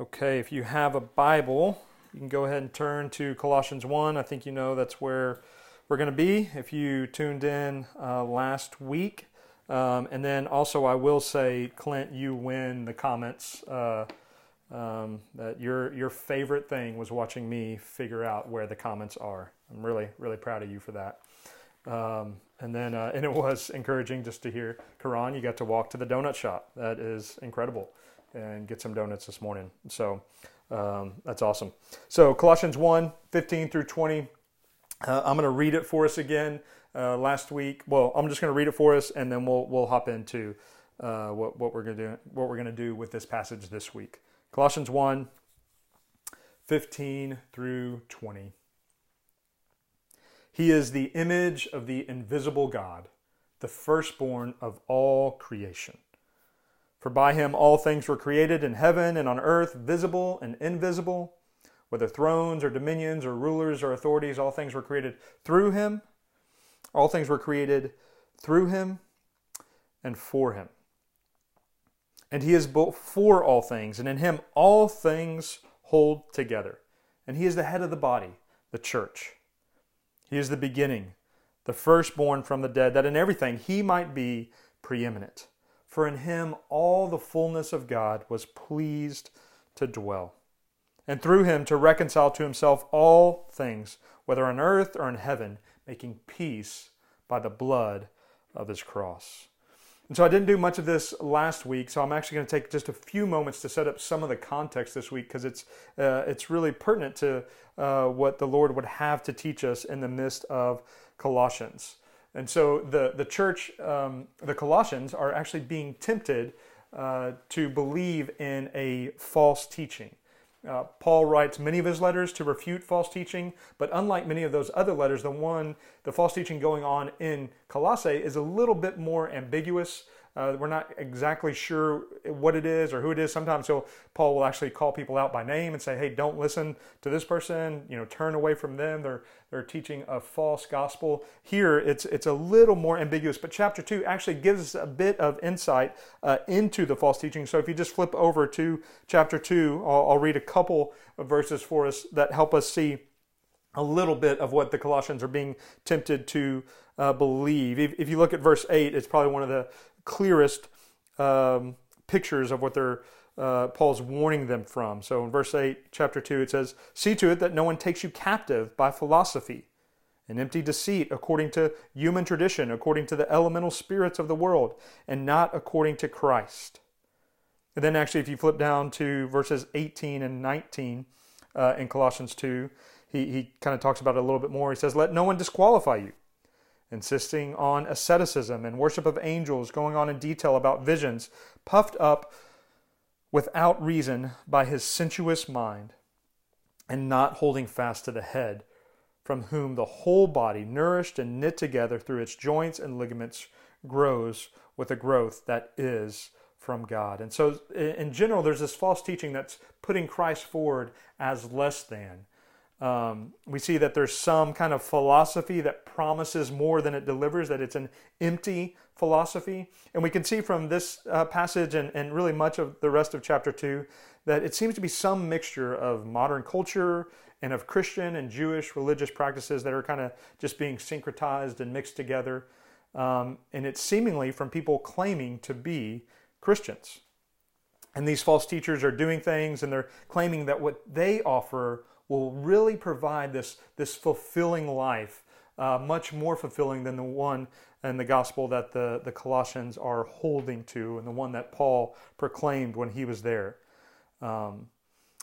Okay, if you have a Bible, you can go ahead and turn to Colossians 1. I think you know that's where we're going to be if you tuned in uh, last week. Um, and then also, I will say, Clint, you win the comments. Uh, um, that your your favorite thing was watching me figure out where the comments are. I'm really really proud of you for that. Um, and then uh, and it was encouraging just to hear Karan. You got to walk to the donut shop. That is incredible, and get some donuts this morning. So um, that's awesome. So Colossians 1, 15 through 20. Uh, I'm going to read it for us again. Uh, last week, well, I'm just going to read it for us, and then we'll we'll hop into uh, what what we're going to do what we're going to do with this passage this week. Colossians 1, 15 through 20. He is the image of the invisible God, the firstborn of all creation. For by him all things were created in heaven and on earth, visible and invisible, whether thrones or dominions or rulers or authorities, all things were created through him. All things were created through him and for him. And he is before all things, and in him all things hold together. And he is the head of the body, the church. He is the beginning, the firstborn from the dead, that in everything he might be preeminent. For in him all the fullness of God was pleased to dwell. And through him to reconcile to himself all things, whether on earth or in heaven, making peace by the blood of his cross. And so I didn't do much of this last week, so I'm actually going to take just a few moments to set up some of the context this week because it's uh, it's really pertinent to uh, what the Lord would have to teach us in the midst of Colossians. And so the the church, um, the Colossians, are actually being tempted uh, to believe in a false teaching. Uh, Paul writes many of his letters to refute false teaching, but unlike many of those other letters, the one, the false teaching going on in Colossae is a little bit more ambiguous. Uh, we're not exactly sure what it is or who it is. Sometimes he'll, Paul will actually call people out by name and say, "Hey, don't listen to this person. You know, turn away from them. They're they're teaching a false gospel." Here, it's it's a little more ambiguous. But chapter two actually gives us a bit of insight uh, into the false teaching. So if you just flip over to chapter two, I'll, I'll read a couple of verses for us that help us see a little bit of what the Colossians are being tempted to uh, believe. If, if, you look at verse 8, it's probably one of the clearest um, pictures of what they're uh, Paul's warning them from. So in verse 8, chapter 2, it says, See to it that no one takes you captive by philosophy an empty deceit, according to human tradition, according to the elemental spirits of the world, and not according to Christ. And then, actually, if you flip down to verses 18 and 19 uh, in Colossians 2, he, he kind of talks about it a little bit more. He says, Let no one disqualify you insisting on asceticism and worship of angels, going on in detail about visions, puffed up without reason by his sensuous mind, and not holding fast to the head, from whom the whole body, nourished and knit together through its joints and ligaments, grows with a growth that is from God. And so, in general, there's this false teaching that's putting Christ forward as less than. Um, we see that there's some kind of philosophy that promises more than it delivers, that it's an empty philosophy. And we can see from this uh, passage and, and really much of the rest of chapter 2 that it seems to be some mixture of modern culture and of Christian and Jewish religious practices that are kind of just being syncretized and mixed together. Um, and it's seemingly from people claiming to be Christians. And these false teachers are doing things and they're claiming that what they offer will really provide this, this fulfilling life, uh, much more fulfilling than the one in the gospel that the, the Colossians are holding to and the one that Paul proclaimed when he was there. Um,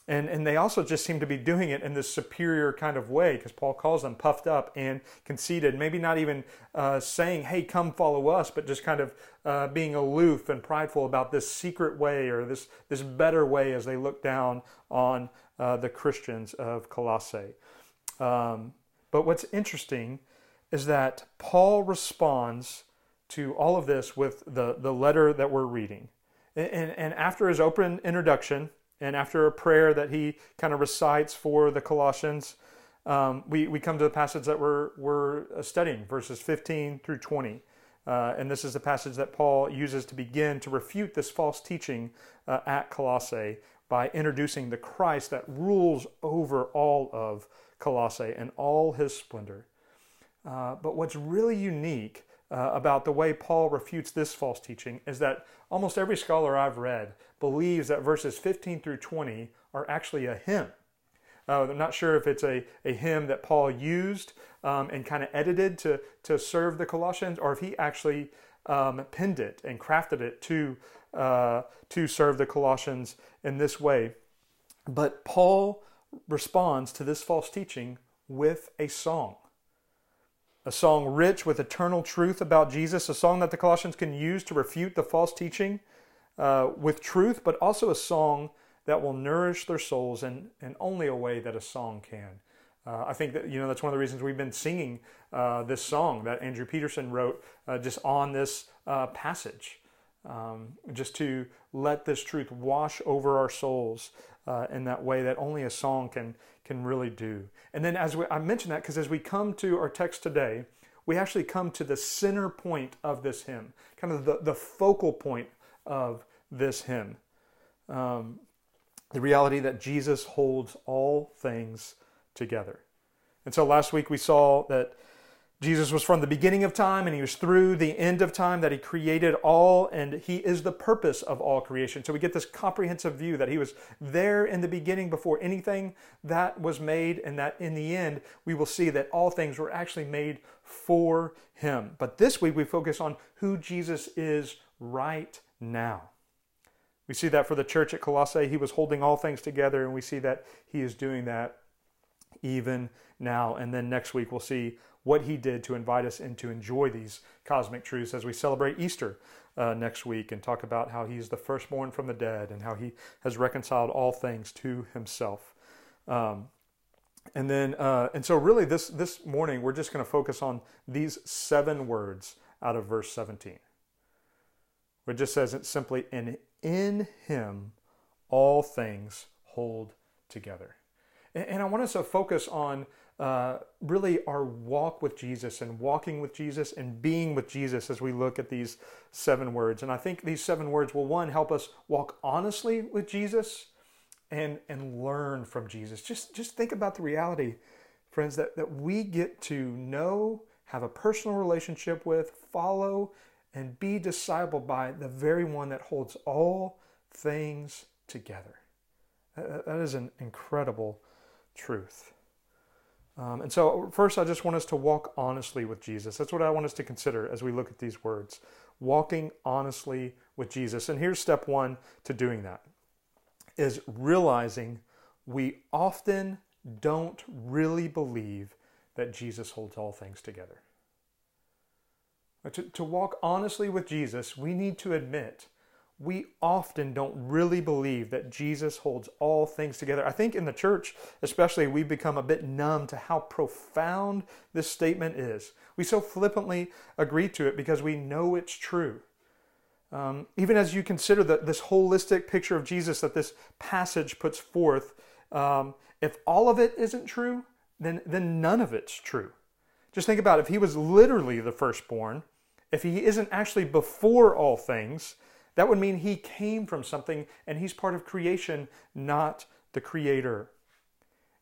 and, and they also just seem to be doing it in this superior kind of way because Paul calls them puffed up and conceited. Maybe not even uh, saying, hey, come follow us, but just kind of uh, being aloof and prideful about this secret way or this, this better way as they look down on uh, the Christians of Colossae. Um, but what's interesting is that Paul responds to all of this with the, the letter that we're reading. And, and, and after his open introduction, and after a prayer that he kind of recites for the Colossians, um, we, we come to the passage that we're, we're studying, verses 15 through 20. Uh, and this is the passage that Paul uses to begin to refute this false teaching uh, at Colossae by introducing the Christ that rules over all of Colossae and all his splendor. Uh, but what's really unique uh, about the way Paul refutes this false teaching is that almost every scholar I've read believes that verses 15 through 20 are actually a hymn. Uh, I'm not sure if it's a, a hymn that Paul used um, and kind of edited to, to serve the Colossians, or if he actually um, penned it and crafted it to, uh, to serve the Colossians in this way. But Paul responds to this false teaching with a song. A song rich with eternal truth about Jesus, a song that the Colossians can use to refute the false teaching uh, with truth, but also a song that will nourish their souls in, in only a way that a song can. Uh, I think that you know that's one of the reasons we've been singing uh, this song that Andrew Peterson wrote uh, just on this uh, passage, um, just to let this truth wash over our souls uh, in that way that only a song can can really do. And then as we, I mentioned that because as we come to our text today, we actually come to the center point of this hymn, kind of the, the focal point of this hymn. Um, the reality that Jesus holds all things together. And so last week we saw that Jesus was from the beginning of time and he was through the end of time, that he created all and he is the purpose of all creation. So we get this comprehensive view that he was there in the beginning before anything that was made, and that in the end we will see that all things were actually made for him. But this week we focus on who Jesus is right now. We see that for the church at Colossae, he was holding all things together, and we see that he is doing that even now. And then next week, we'll see what he did to invite us in to enjoy these cosmic truths as we celebrate Easter uh, next week and talk about how he's the firstborn from the dead and how he has reconciled all things to himself. Um, and then, uh, and so really, this this morning we're just going to focus on these seven words out of verse 17. where It just says it simply, "In in Him all things hold together." And I want us to focus on uh, really our walk with Jesus and walking with Jesus and being with Jesus as we look at these seven words. And I think these seven words will, one, help us walk honestly with Jesus and, and learn from Jesus. Just, just think about the reality, friends, that, that we get to know, have a personal relationship with, follow, and be discipled by the very one that holds all things together. That is an incredible truth. Um, and so, first, I just want us to walk honestly with Jesus. That's what I want us to consider as we look at these words walking honestly with Jesus. And here's step one to doing that is realizing we often don't really believe that Jesus holds all things together. To, to walk honestly with Jesus, we need to admit we often don't really believe that Jesus holds all things together. I think in the church, especially, we've become a bit numb to how profound this statement is. We so flippantly agree to it because we know it's true. Um, even as you consider the, this holistic picture of Jesus that this passage puts forth, um, if all of it isn't true, then, then none of it's true. Just think about it. if he was literally the firstborn, if he isn't actually before all things, that would mean he came from something and he's part of creation, not the creator.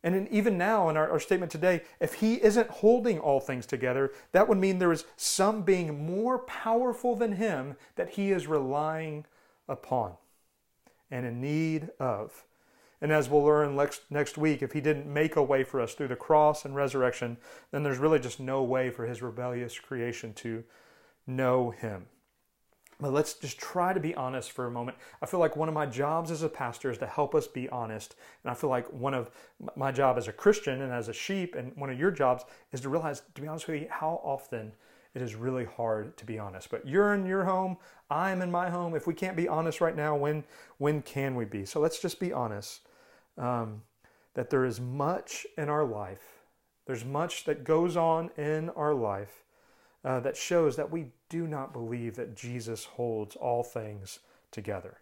And in, even now, in our, our, statement today, if he isn't holding all things together, that would mean there is some being more powerful than him that he is relying upon and in need of. And as we'll learn next, next week, if he didn't make a way for us through the cross and resurrection, then there's really just no way for his rebellious creation to know him. But let's just try to be honest for a moment. I feel like one of my jobs as a pastor is to help us be honest. And I feel like one of my job as a Christian and as a sheep, and one of your jobs is to realize, to be honest with you, how often it is really hard to be honest. But you're in your home, I'm in my home. If we can't be honest right now, when when can we be? So let's just be honest. Um, that there is much in our life. There's much that goes on in our life uh, that shows that we do not believe that Jesus holds all things together.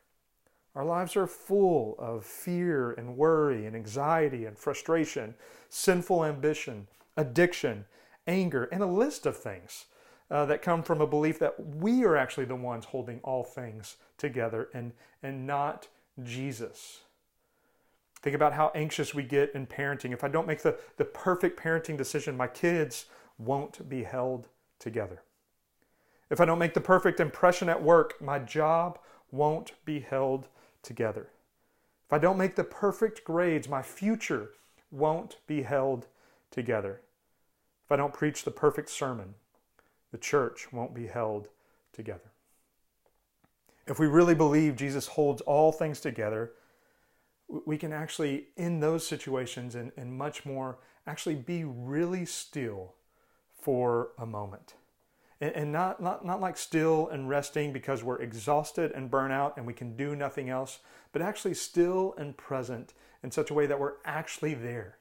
Our lives are full of fear and worry and anxiety and frustration, sinful ambition, addiction, anger, and a list of things uh, that come from a belief that we are actually the ones holding all things together and, and not Jesus. Think about how anxious we get in parenting. If I don't make the, the perfect parenting decision, my kids won't be held together. If I don't make the perfect impression at work, my job won't be held together. If I don't make the perfect grades, my future won't be held together. If I don't preach the perfect sermon, the church won't be held together. If we really believe Jesus holds all things together, we can actually, in those situations and, and much more, actually be really still for a moment. And, and not, not, not like still and resting because we're exhausted and burnt out and we can do nothing else, but actually still and present in such a way that we're actually there.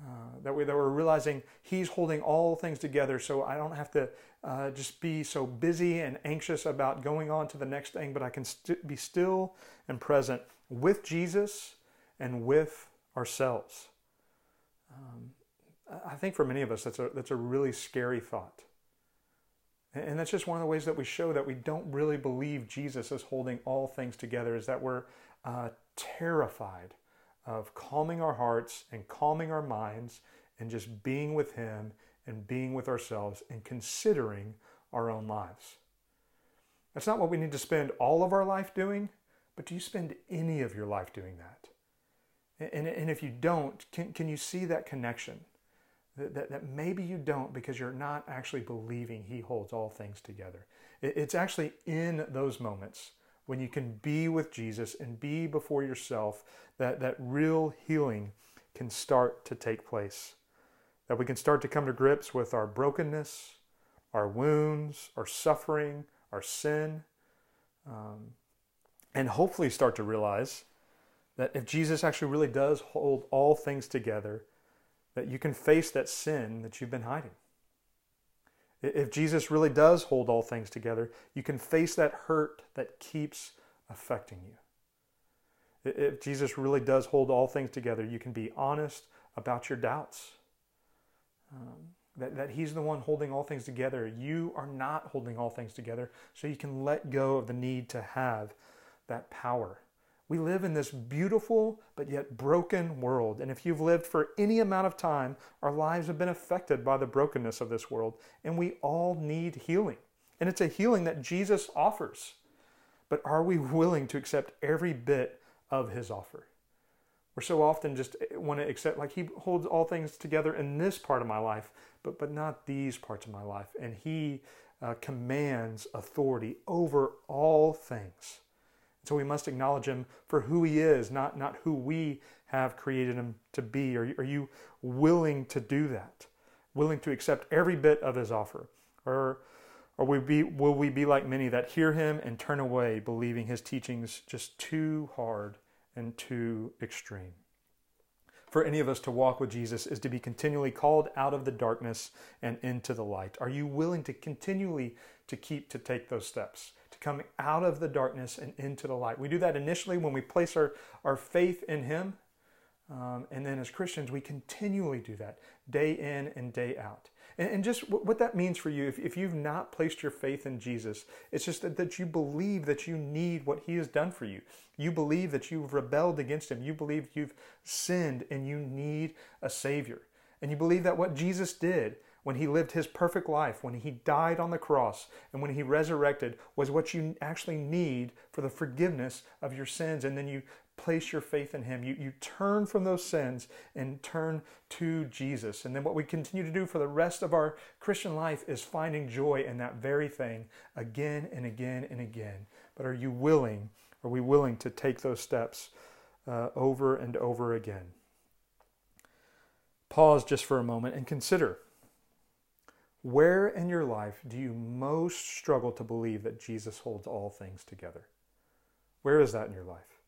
Uh, that way, that we're realizing He's holding all things together, so I don't have to uh, just be so busy and anxious about going on to the next thing, but I can st- be still and present with Jesus and with ourselves. Um, I think for many of us, that's a, that's a really scary thought. And that's just one of the ways that we show that we don't really believe Jesus is holding all things together, is that we're uh, terrified of calming our hearts and calming our minds and just being with Him and being with ourselves and considering our own lives. That's not what we need to spend all of our life doing, but do you spend any of your life doing that? And, and if you don't, can, can you see that connection? That, that, maybe you don't because you're not actually believing He holds all things together. It, it's actually in those moments when you can be with Jesus and be before yourself that, that real healing can start to take place. That we can start to come to grips with our brokenness, our wounds, our suffering, our sin, um, and hopefully start to realize that if Jesus actually really does hold all things together, that you can face that sin that you've been hiding. If Jesus really does hold all things together, you can face that hurt that keeps affecting you. If Jesus really does hold all things together, you can be honest about your doubts. Um, that, that He's the one holding all things together. You are not holding all things together, so you can let go of the need to have that power. We live in this beautiful but yet broken world. And if you've lived for any amount of time, our lives have been affected by the brokenness of this world. And we all need healing. And it's a healing that Jesus offers. But are we willing to accept every bit of his offer? We're so often just want to accept, like, he holds all things together in this part of my life, but, but not these parts of my life. And he uh, commands authority over all things. So we must acknowledge him for who he is, not, not who we have created him to be. Are you, are you willing to do that? Willing to accept every bit of his offer? Or, or we be, will we be like many that hear him and turn away, believing his teachings just too hard and too extreme? For any of us to walk with Jesus is to be continually called out of the darkness and into the light. Are you willing to continually to keep to take those steps? Come out of the darkness and into the light. We do that initially when we place our, our faith in Him. Um, and then as Christians, we continually do that day in and day out. And, and just w- what that means for you, if, if you've not placed your faith in Jesus, it's just that, that you believe that you need what He has done for you. You believe that you've rebelled against Him. You believe you've sinned and you need a Savior. And you believe that what Jesus did when he lived his perfect life, when he died on the cross, and when he resurrected was what you actually need for the forgiveness of your sins. And then you place your faith in him. You, you turn from those sins and turn to Jesus. And then what we continue to do for the rest of our Christian life is finding joy in that very thing again and again and again. But are you willing? Are we willing to take those steps uh, over and over again? Pause just for a moment and consider where in your life do you most struggle to believe that Jesus holds all things together? Where is that in your life?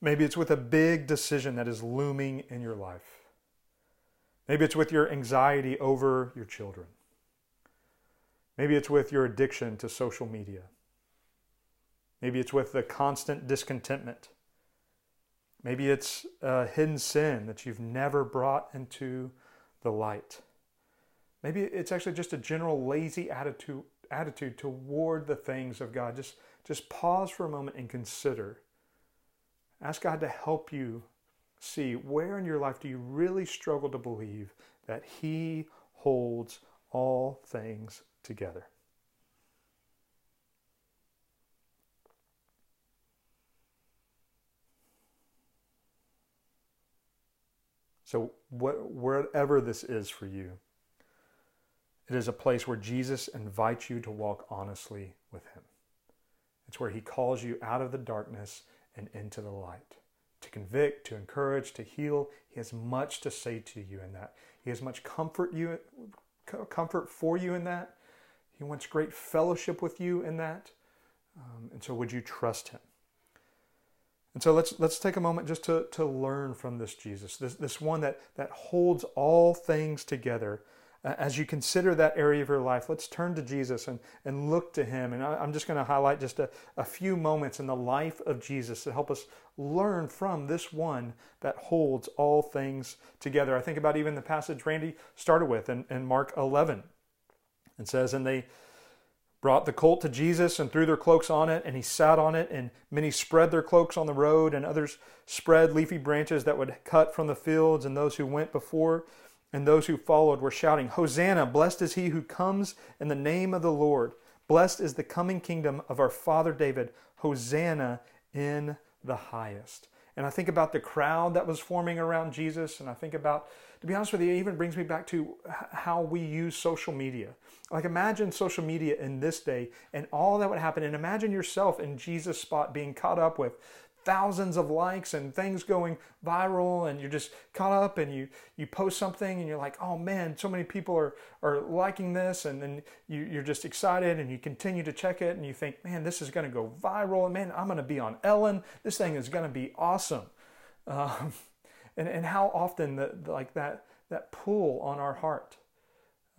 Maybe it's with a big decision that is looming in your life. Maybe it's with your anxiety over your children. Maybe it's with your addiction to social media. Maybe it's with the constant discontentment. Maybe it's a hidden sin that you've never brought into the light. Maybe it's actually just a general lazy attitude attitude toward the things of God. Just just pause for a moment and consider. Ask God to help you see where in your life do you really struggle to believe that He holds all things together. So, whatever this is for you, it is a place where Jesus invites you to walk honestly with Him. It's where He calls you out of the darkness and into the light to convict, to encourage, to heal. He has much to say to you in that. He has much comfort you comfort for you in that. He wants great fellowship with you in that. Um, and so would you trust him? And so let's let's take a moment just to, to learn from this Jesus, this, this one that, that holds all things together as you consider that area of your life, let's turn to Jesus and, and look to Him. And I, am just going to highlight just a, a few moments in the life of Jesus to help us learn from this one that holds all things together. I think about even the passage Randy started with in, in Mark 11. It says, And they brought the colt to Jesus and threw their cloaks on it, and he sat on it, and many spread their cloaks on the road, and others spread leafy branches that would cut from the fields, and those who went before and those who followed were shouting, Hosanna! Blessed is he who comes in the name of the Lord. Blessed is the coming kingdom of our father David. Hosanna in the highest. And I think about the crowd that was forming around Jesus, and I think about, to be honest with you, it even brings me back to how we use social media. Like, imagine social media in this day and all that would happen, and imagine yourself in Jesus' spot being caught up with thousands of likes and things going viral and you're just caught up and you you post something and you're like oh man so many people are are liking this and then you, you're just excited and you continue to check it and you think man this is going to go viral. And man i'm going to be on ellen. This thing is going to be awesome. Um, and, and how often the, like that that pull on our heart.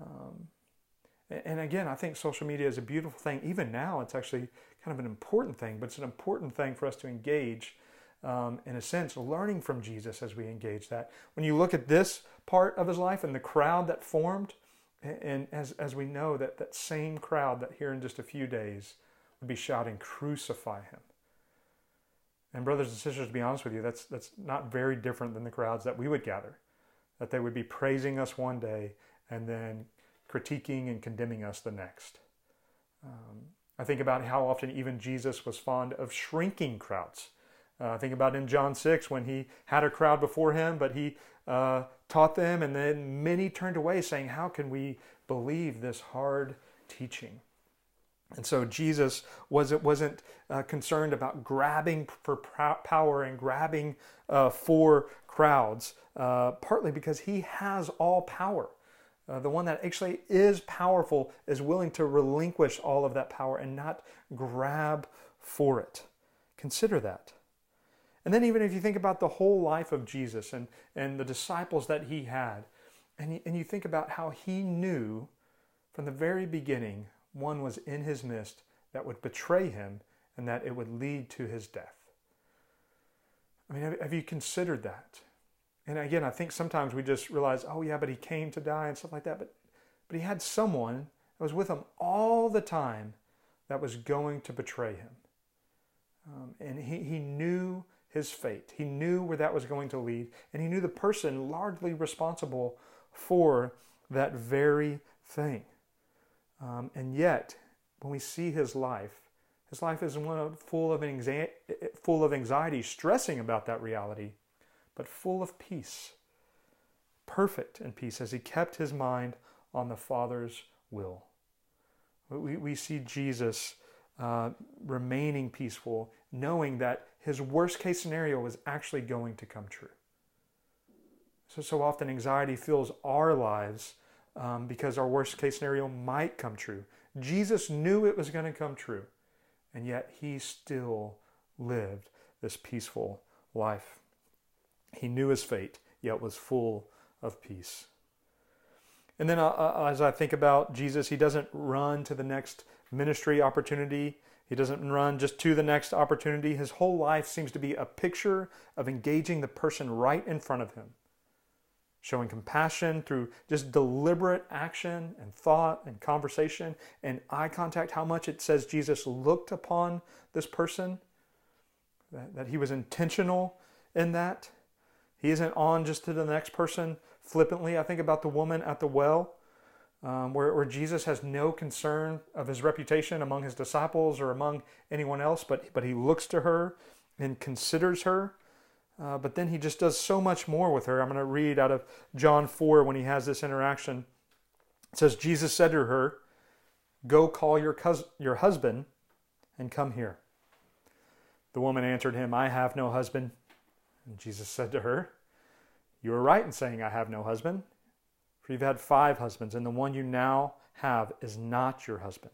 Um, and again i think social media is a beautiful thing. Even now it's actually kind of an important thing, but it's an important thing for us to engage, um, in a sense, learning from Jesus as we engage that. When you look at this part of his life and the crowd that formed, and as, as we know that that same crowd that here in just a few days would be shouting, crucify him. And brothers and sisters, to be honest with you, that's, that's not very different than the crowds that we would gather. That they would be praising us one day and then critiquing and condemning us the next. Um, I think about how often even Jesus was fond of shrinking crowds. Uh, think about in John 6 when he had a crowd before him, but he uh, taught them, and then many turned away, saying, How can we believe this hard teaching? And so Jesus was, wasn't uh, concerned about grabbing for power and grabbing uh, for crowds, uh, partly because he has all power. Uh, the one that actually is powerful is willing to relinquish all of that power and not grab for it. Consider that. And then, even if you think about the whole life of Jesus and, and the disciples that he had, and you, and you think about how he knew from the very beginning one was in his midst that would betray him and that it would lead to his death. I mean, have, have you considered that? And again, I think sometimes we just realize, oh yeah, but he came to die and stuff like that. But but he had someone that was with him all the time that was going to betray him. Um, and he, he knew his fate. He knew where that was going to lead, and he knew the person largely responsible for that very thing. Um, and yet, when we see his life, his life is one full of, anxiety, full of anxiety, stressing about that reality but full of peace, perfect in peace, as he kept his mind on the Father's will. We, we see Jesus uh, remaining peaceful, knowing that his worst case scenario was actually going to come true. So, so often anxiety fills our lives um, because our worst case scenario might come true. Jesus knew it was going to come true, and yet he still lived this peaceful life. He knew his fate, yet was full of peace. And then, uh, uh, as I think about Jesus, he doesn't run to the next ministry opportunity. He doesn't run just to the next opportunity. His whole life seems to be a picture of engaging the person right in front of him, showing compassion through just deliberate action and thought and conversation and eye contact. How much it says Jesus looked upon this person, that, that he was intentional in that. He isn't on just to the next person flippantly. I think about the woman at the well, um, where, where Jesus has no concern of his reputation among his disciples or among anyone else, but, but he looks to her and considers her. Uh, but then he just does so much more with her. I'm going to read out of John 4 when he has this interaction. It says, Jesus said to her, Go call your, cous- your husband and come here. The woman answered him, I have no husband. And Jesus said to her, You are right in saying, I have no husband, for you've had five husbands, and the one you now have is not your husband.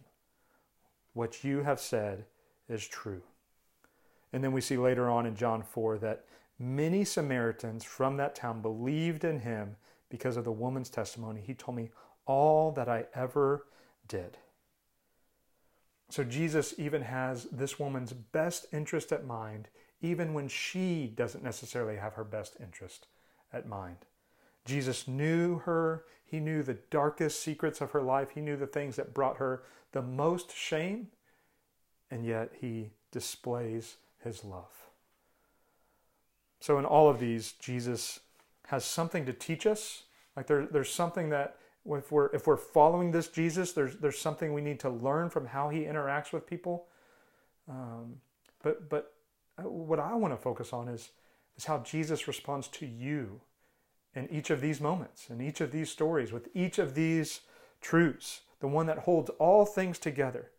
What you have said is true. And then we see later on in John 4 that many Samaritans from that town believed in him because of the woman's testimony. He told me all that I ever did. So Jesus even has this woman's best interest at mind, even when she doesn't necessarily have her best interest at mind. Jesus knew her. He knew the darkest secrets of her life. He knew the things that brought her the most shame, and yet he displays his love. So, in all of these, Jesus has something to teach us. Like there, there's something that if we're if we're following this Jesus, there's there's something we need to learn from how he interacts with people. Um, but but what I want to focus on is is how Jesus responds to you in each of these moments, in each of these stories, with each of these truths, the one that holds all things together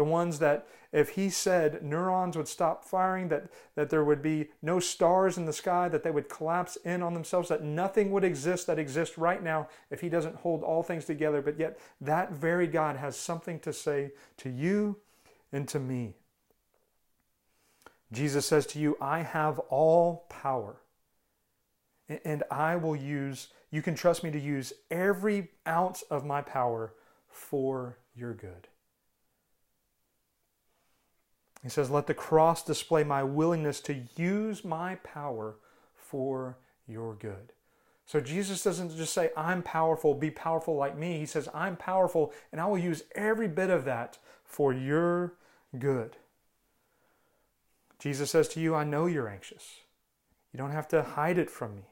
the ones that if he said neurons would stop firing, that, that there would be no stars in the sky, that they would collapse in on themselves, that nothing would exist that exists right now if he doesn't hold all things together. But yet, that very God has something to say to you and to me. Jesus says to you, I have all power, and I will use, you can trust me to use every ounce of my power for your good. He says, Let the cross display my willingness to use my power for your good. So Jesus doesn't just say, I'm powerful, be powerful like me. He says, I'm powerful, and I will use every bit of that for your good. Jesus says to you, I know you're anxious. You don't have to hide it from me.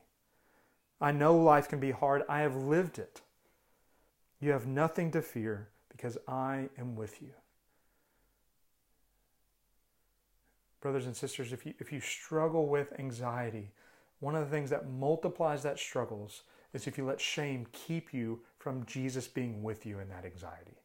I know life can be hard. I have lived it. You have nothing to fear because I am with you. brothers and sisters, if you, if you struggle with anxiety, one of the things that multiplies that struggles is if you let shame keep you from Jesus being with you in that anxiety.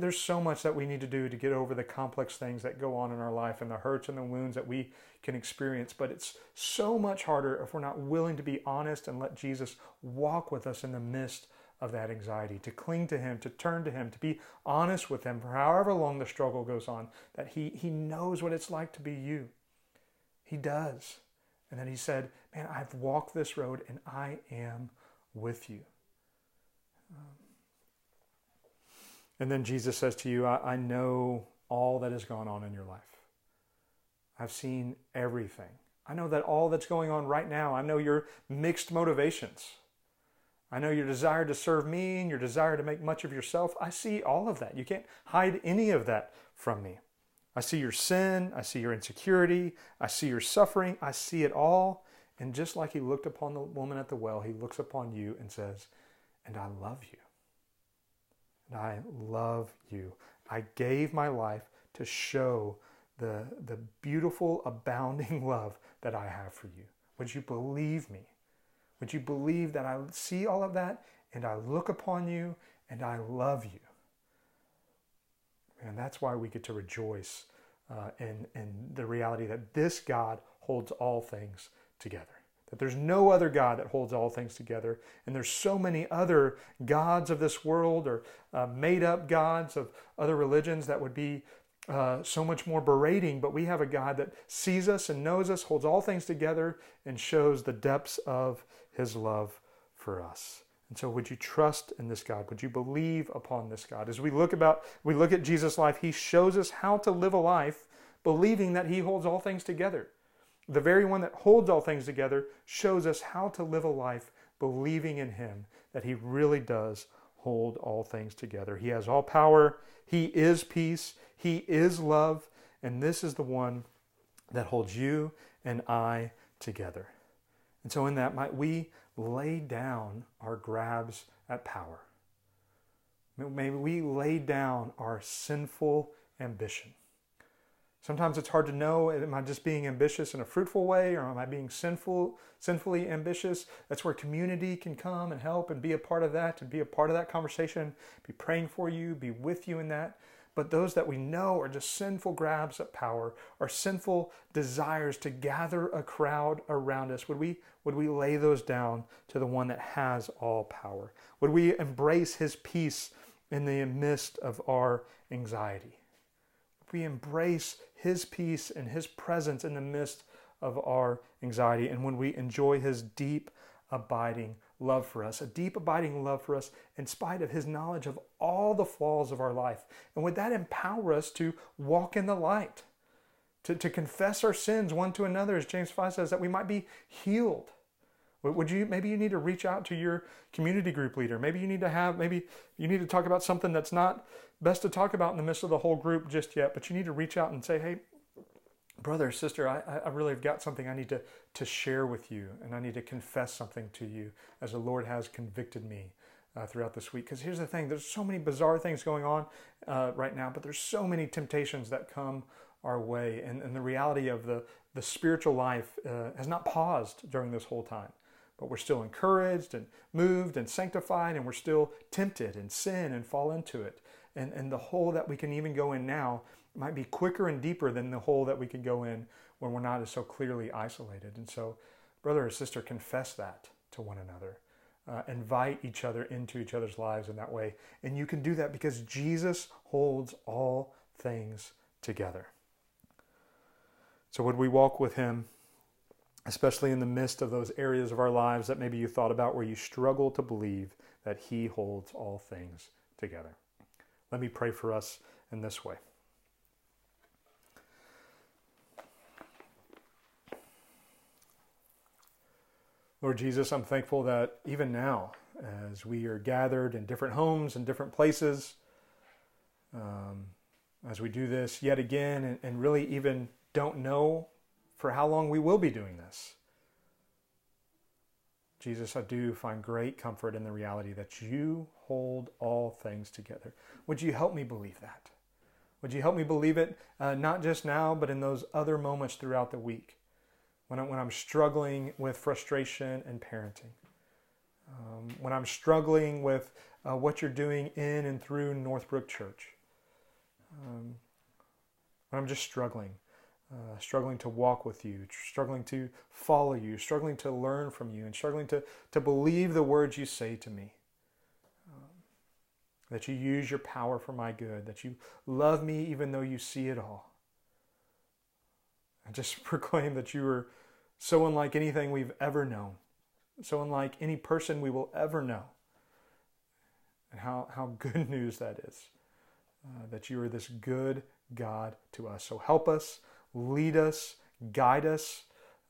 There's so much that we need to do to get over the complex things that go on in our life and the hurts and the wounds that we can experience, but it's so much harder if we're not willing to be honest and let Jesus walk with us in the midst of that anxiety, to cling to Him, to turn to Him, to be honest with Him for however long the struggle goes on, that He, he knows what it's like to be you. He does. And then He said, Man, I've walked this road and I am with you. And then Jesus says to you, I, I know all that has gone on in your life. I've seen everything. I know that all that's going on right now, I know your mixed motivations. I know your desire to serve me and your desire to make much of yourself. I see all of that. You can't hide any of that from me. I see your sin. I see your insecurity. I see your suffering. I see it all. And just like he looked upon the woman at the well, he looks upon you and says, And I love you. And I love you. I gave my life to show the, the beautiful, abounding love that I have for you. Would you believe me? Would you believe that I see all of that and I look upon you and I love you? And that's why we get to rejoice uh, in, in the reality that this God holds all things together. That there's no other God that holds all things together. And there's so many other gods of this world or uh, made up gods of other religions that would be uh, so much more berating, but we have a God that sees us and knows us, holds all things together, and shows the depths of his love for us. And so would you trust in this God? Would you believe upon this God? As we look about we look at Jesus' life, he shows us how to live a life believing that he holds all things together. The very one that holds all things together shows us how to live a life believing in him that he really does hold all things together. He has all power, he is peace, he is love, and this is the one that holds you and I together. And so, in that, might we lay down our grabs at power? May we lay down our sinful ambition. Sometimes it's hard to know, am I just being ambitious in a fruitful way or am I being sinful, sinfully ambitious? That's where community can come and help and be a part of that and be a part of that conversation, be praying for you, be with you in that. But those that we know are just sinful grabs at power, are sinful desires to gather a crowd around us. Would we, would we lay those down to the one that has all power? Would we embrace his peace in the midst of our anxiety? We embrace His peace and His presence in the midst of our anxiety, and when we enjoy His deep, abiding love for us, a deep, abiding love for us in spite of His knowledge of all the flaws of our life. And would that empower us to walk in the light, to, to confess our sins one to another, as James 5 says, that we might be healed? Would you maybe you need to reach out to your community group leader? Maybe you need to have maybe you need to talk about something that's not best to talk about in the midst of the whole group just yet, but you need to reach out and say, "Hey, brother, sister, I, I really have got something I need to to share with you, and I need to confess something to you as the Lord has convicted me." Uh, throughout this week. Because here's the thing there's so many bizarre things going on uh, right now, but there's so many temptations that come our way. And, and the reality of the, the spiritual life uh, has not paused during this whole time but we're still encouraged and moved and sanctified, and we're still tempted and sin and fall into it. And, and the hole that we can even go in now might be quicker and deeper than the hole that we could go in when we're not as so clearly isolated. And so, brother or sister, confess that to one another. Uh, invite each other into each other's lives in that way. And you can do that because Jesus holds all things together. So, would we walk with him especially in the midst of those areas of our lives that maybe you thought about where you struggle to believe that He holds all things together. Let me pray for us in this way. Lord Jesus, I'm thankful that even now, as we are gathered in different homes and different places, um, as we do this yet again and, and really even don't know for how long we will be doing this. Jesus, I do find great comfort in the reality that you hold all things together. Would you help me believe that? Would you help me believe it, uh, not just now, but in those other moments throughout the week when, I, when I'm struggling with frustration and parenting, um, when I'm struggling with uh, what you're doing in and through Northbrook Church, um, when I'm just struggling uh, struggling to walk with you, struggling to follow you, struggling to learn from you, and struggling to, to believe the words you say to me. Um, that you use your power for my good, that you love me even though you see it all. I just proclaim that you are so unlike anything we've ever known, so unlike any person we will ever know. And how, how good news that is. Uh, that you are this good God to us. So help us lead us, guide us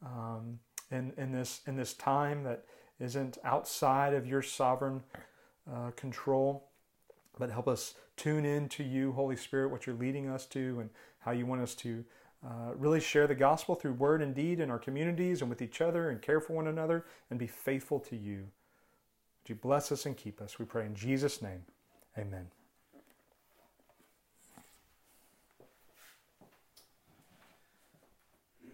um, in, in, this, in this time that isn't outside of your sovereign uh, control, but help us tune in to you, Holy Spirit, what you're leading us to and how you want us to uh, really share the gospel through word and deed in our communities and with each other and care for one another and be faithful to you. Would you bless us and keep us? We pray in Jesus' name. Amen.